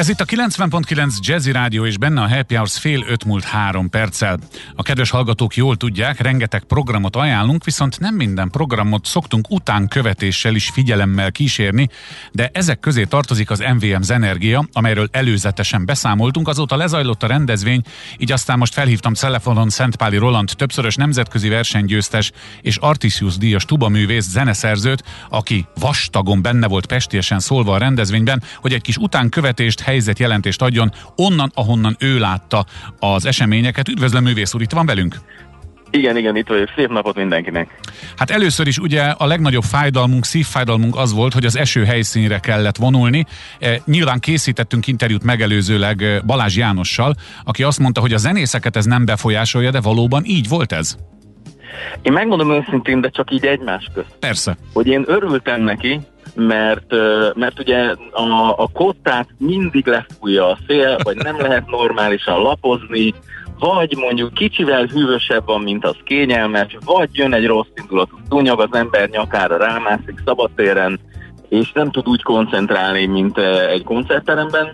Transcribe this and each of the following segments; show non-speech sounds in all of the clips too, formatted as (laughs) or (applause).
Ez itt a 90.9 Jazzy Rádió, és benne a Happy Hours fél öt múlt három perccel. A kedves hallgatók jól tudják, rengeteg programot ajánlunk, viszont nem minden programot szoktunk utánkövetéssel is figyelemmel kísérni, de ezek közé tartozik az MVM Zenergia, amelyről előzetesen beszámoltunk, azóta lezajlott a rendezvény, így aztán most felhívtam telefonon Szentpáli Roland többszörös nemzetközi versenygyőztes és Artisius díjas tubaművész zeneszerzőt, aki vastagon benne volt pestiesen szólva a rendezvényben, hogy egy kis utánkövetést helyzetjelentést adjon onnan, ahonnan ő látta az eseményeket. Üdvözlöm, művész úr, itt van velünk? Igen, igen, itt vagyok. Szép napot mindenkinek. Hát először is ugye a legnagyobb fájdalmunk, szívfájdalmunk az volt, hogy az eső helyszínre kellett vonulni. E, nyilván készítettünk interjút megelőzőleg e, Balázs Jánossal, aki azt mondta, hogy a zenészeket ez nem befolyásolja, de valóban így volt ez? Én megmondom őszintén, de csak így egymás közt. Persze. Hogy én örültem neki, mert, mert ugye a, a kottát mindig lefújja a szél, vagy nem (laughs) lehet normálisan lapozni, vagy mondjuk kicsivel hűvösebb van, mint az kényelmes, vagy jön egy rossz indulatú szúnyog, az ember nyakára rámászik szabadtéren, és nem tud úgy koncentrálni, mint egy koncertteremben.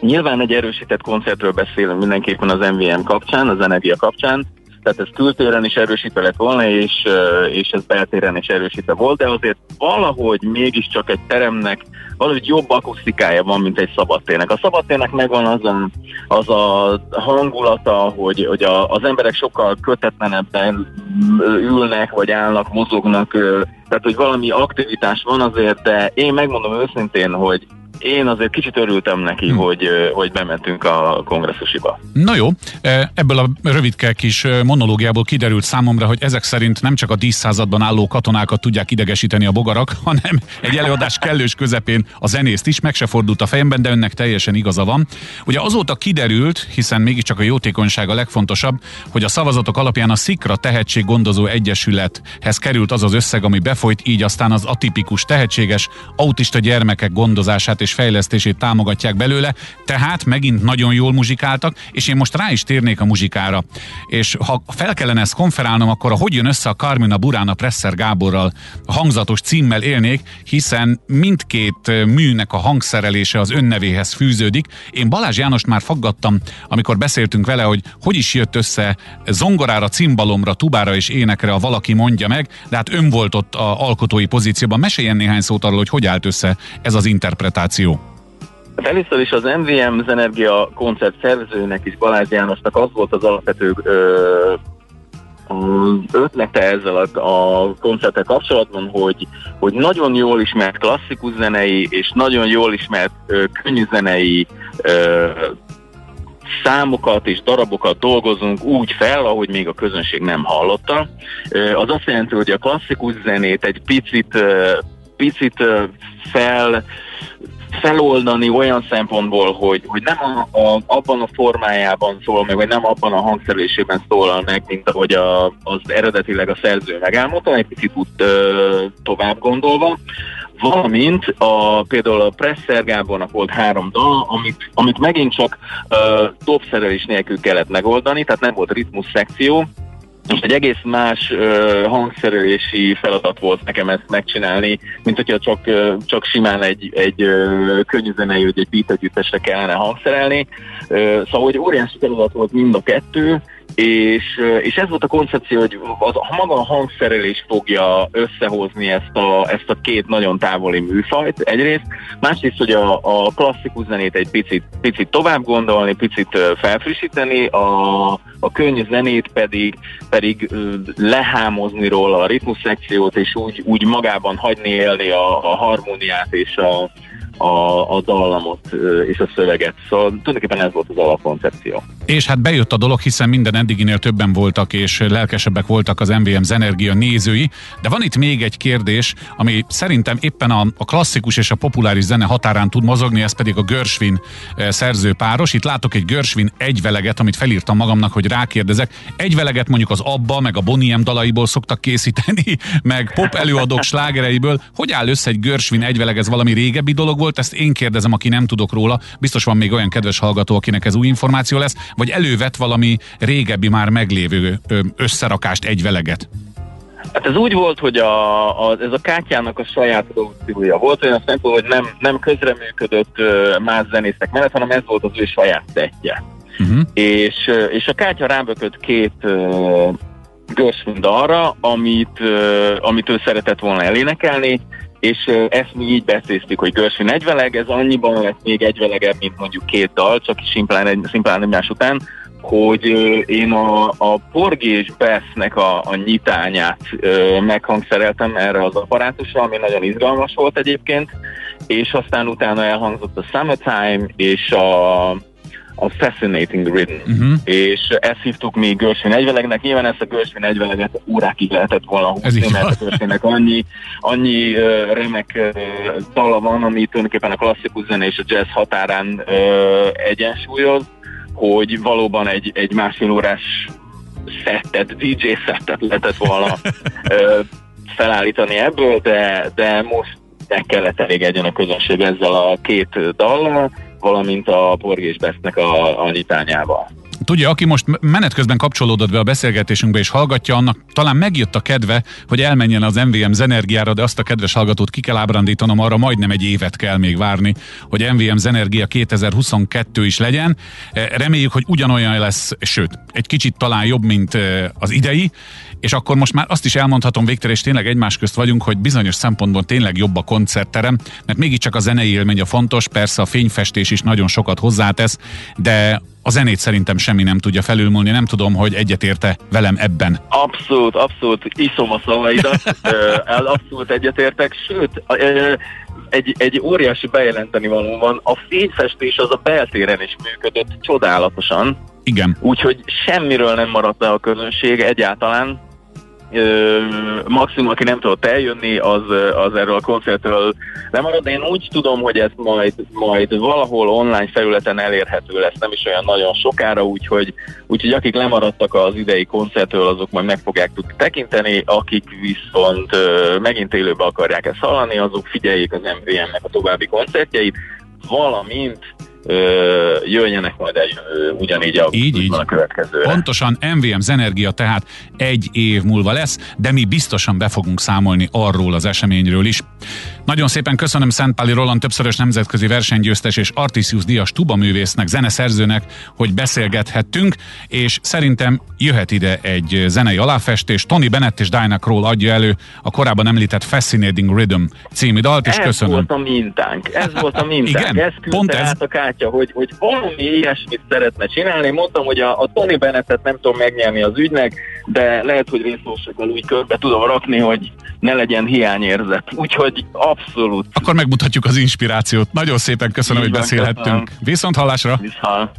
Nyilván egy erősített koncertről beszélünk mindenképpen az MVM kapcsán, az energia kapcsán, tehát ez kültéren is erősítve lett volna, és, és ez beltéren is erősítve volt, de azért valahogy mégiscsak egy teremnek valahogy jobb akusztikája van, mint egy szabadtérnek. A szabadtérnek megvan az a, az a hangulata, hogy, hogy a, az emberek sokkal kötetlenebben ülnek, vagy állnak, mozognak, tehát hogy valami aktivitás van azért, de én megmondom őszintén, hogy én azért kicsit örültem neki, hmm. hogy, hogy bementünk a kongresszusiba. Na jó, ebből a rövidke kis monológiából kiderült számomra, hogy ezek szerint nem csak a díszszázadban álló katonákat tudják idegesíteni a bogarak, (laughs) hanem egy előadás kellős közepén a zenészt is, meg se fordult a fejemben, de önnek teljesen igaza van. Ugye azóta kiderült, hiszen mégiscsak a jótékonyság a legfontosabb, hogy a szavazatok alapján a Szikra Tehetséggondozó Egyesülethez került az az összeg, ami befolyt, így aztán az atipikus tehetséges autista gyermekek gondozását és fejlesztését támogatják belőle, tehát megint nagyon jól muzsikáltak, és én most rá is térnék a muzsikára. És ha fel kellene ezt konferálnom, akkor a hogy jön össze a Carmina Burana Presser Gáborral hangzatos címmel élnék, hiszen mindkét műnek a hangszerelése az önnevéhez fűződik. Én Balázs Jánost már faggattam, amikor beszéltünk vele, hogy hogy is jött össze zongorára, cimbalomra, tubára és énekre a valaki mondja meg, de hát ön volt ott a alkotói pozícióban. Meséljen néhány szót arról, hogy hogy állt össze ez az interpretáció akció? Hát először is az MVM Zenergia koncert szervezőnek is Balázs Jánosnak az volt az alapvető ö, az ötlete ezzel a, a koncerttel kapcsolatban, hogy, hogy nagyon jól ismert klasszikus zenei és nagyon jól ismert ö, könnyű zenei ö, számokat és darabokat dolgozunk úgy fel, ahogy még a közönség nem hallotta. Az azt jelenti, hogy a klasszikus zenét egy picit, picit fel feloldani olyan szempontból, hogy, hogy nem a, a, abban a formájában szól meg, vagy nem abban a hangszerelésében szólal meg, mint ahogy a, az eredetileg a szerző megálmodta, egy picit út ö, tovább gondolva. Valamint a, például a Presser Gábornak volt három dal, amit, amit megint csak ö, dobszerelés nélkül kellett megoldani, tehát nem volt ritmus szekció, most egy egész más uh, hangszerelési feladat volt nekem ezt megcsinálni, mint hogyha csak, uh, csak simán egy, egy uh, könnyű zenei, vagy egy beat együttesre kellene hangszerelni. Uh, szóval, hogy óriási feladat volt mind a kettő, és, és ez volt a koncepció, hogy az, a maga a hangszerelés fogja összehozni ezt a, ezt a két nagyon távoli műfajt egyrészt, másrészt, hogy a, a klasszikus zenét egy picit, picit tovább gondolni, picit felfrissíteni, a, a könnyű zenét pedig, pedig lehámozni róla a ritmus szekciót, és úgy, úgy magában hagyni élni a, a harmóniát és a, a, a dallamot és a szöveget. Szóval tulajdonképpen ez volt az alapkoncepció. És hát bejött a dolog, hiszen minden eddiginél többen voltak, és lelkesebbek voltak az MVM Zenergia nézői, de van itt még egy kérdés, ami szerintem éppen a, a klasszikus és a populáris zene határán tud mozogni, ez pedig a Gershwin szerzőpáros. Itt látok egy Gershwin egyveleget, amit felírtam magamnak, hogy rákérdezek. Egyveleget mondjuk az Abba, meg a Boniem dalaiból szoktak készíteni, (laughs) meg pop előadók slágereiből. Hogy áll össze egy Gershwin egyveleg? Ez valami régebbi dolog volt? Ezt én kérdezem, aki nem tudok róla. Biztos van még olyan kedves hallgató, akinek ez új információ lesz, vagy elővet valami régebbi már meglévő összerakást, egyveleget? Hát ez úgy volt, hogy a, a, ez a kártyának a saját produkciója volt, olyan szempontból, hogy nem, nem közreműködött más zenészek mellett, hanem ez volt az ő saját szettje. Uh-huh. És, és a kártya rábökött két uh, Gershwin arra, amit, uh, amit ő szeretett volna elénekelni, és ezt mi így beszéltük, hogy Gershwin egyveleg, ez annyiban lett még egyvelegebb, mint mondjuk két dal, csak szimplán, egy, szimplán egymás után, hogy én a, a Porgy és Bessnek a, a nyitányát ö, meghangszereltem erre az apparátusra, ami nagyon izgalmas volt egyébként, és aztán utána elhangzott a Summertime és a, a Fascinating Rhythm. Uh-huh. És ezt hívtuk mi Gershwin egyvelegnek. Nyilván ezt a Gershwin egyveleget órákig lehetett volna húzni, mert a Gershwinnek annyi, annyi uh, remek uh, dala van, ami tulajdonképpen a klasszikus zene és a jazz határán uh, egyensúlyoz hogy valóban egy, egy másfél órás szettet, DJ szettet lehetett volna ö, felállítani ebből, de, de most meg kellett elégedjen a közönség ezzel a két dallal, valamint a Borgés Besznek a, a nyitányával. Tudja, aki most menet közben kapcsolódott be a beszélgetésünkbe és hallgatja, annak talán megjött a kedve, hogy elmenjen az MVM Zenergiára, de azt a kedves hallgatót ki kell ábrándítanom, arra majdnem egy évet kell még várni, hogy MVM Zenergia 2022 is legyen. E, reméljük, hogy ugyanolyan lesz, sőt, egy kicsit talán jobb, mint e, az idei, és akkor most már azt is elmondhatom végtére, és tényleg egymás közt vagyunk, hogy bizonyos szempontból tényleg jobb a koncertterem, mert mégiscsak a zenei élmény a fontos, persze a fényfestés is nagyon sokat hozzátesz, de a zenét szerintem semmi nem tudja felülmúlni, nem tudom, hogy egyetérte velem ebben. Abszolút, abszolút, iszom a szavaidat, abszolút egyetértek, sőt, egy, egy óriási bejelenteni való van, a fényfestés az a beltéren is működött csodálatosan. Igen. Úgyhogy semmiről nem maradt le a közönség egyáltalán, maximum, aki nem tudott eljönni, az, az erről a koncertről lemarad. Én úgy tudom, hogy ez majd, majd valahol online felületen elérhető lesz, nem is olyan nagyon sokára, úgyhogy, úgyhogy akik lemaradtak az idei koncertről, azok majd meg fogják tudni tekinteni, akik viszont megint élőbe akarják ezt hallani, azok figyeljék az MVM-nek a további koncertjeit, valamint ö, jöjjenek majd egy, ö, ugyanígy a, így, így. a következő. Pontosan MVM Zenergia tehát egy év múlva lesz, de mi biztosan be fogunk számolni arról az eseményről is. Nagyon szépen köszönöm Szentpáli Roland többszörös nemzetközi versenygyőztes és Artisius Díjas tubaművésznek, zeneszerzőnek, hogy beszélgethettünk, és szerintem jöhet ide egy zenei aláfestés. Tony Bennett és Diana Kroll adja elő a korábban említett Fascinating Rhythm című dalt, és ez köszönöm. Ez volt a mintánk, ez volt a mintánk. Igen, ez pont ez. a kártya, hogy, hogy valami ilyesmit szeretne csinálni. Mondtam, hogy a, a Tony Bennettet nem tudom megnyerni az ügynek, de lehet, hogy részlósokkal úgy körbe tudom rakni, hogy ne legyen hiányérzet. Úgyhogy abszolút. Akkor megmutatjuk az inspirációt. Nagyon szépen köszönöm, Így hogy beszélhettünk. Köszönöm. Viszont hallásra! Viszont.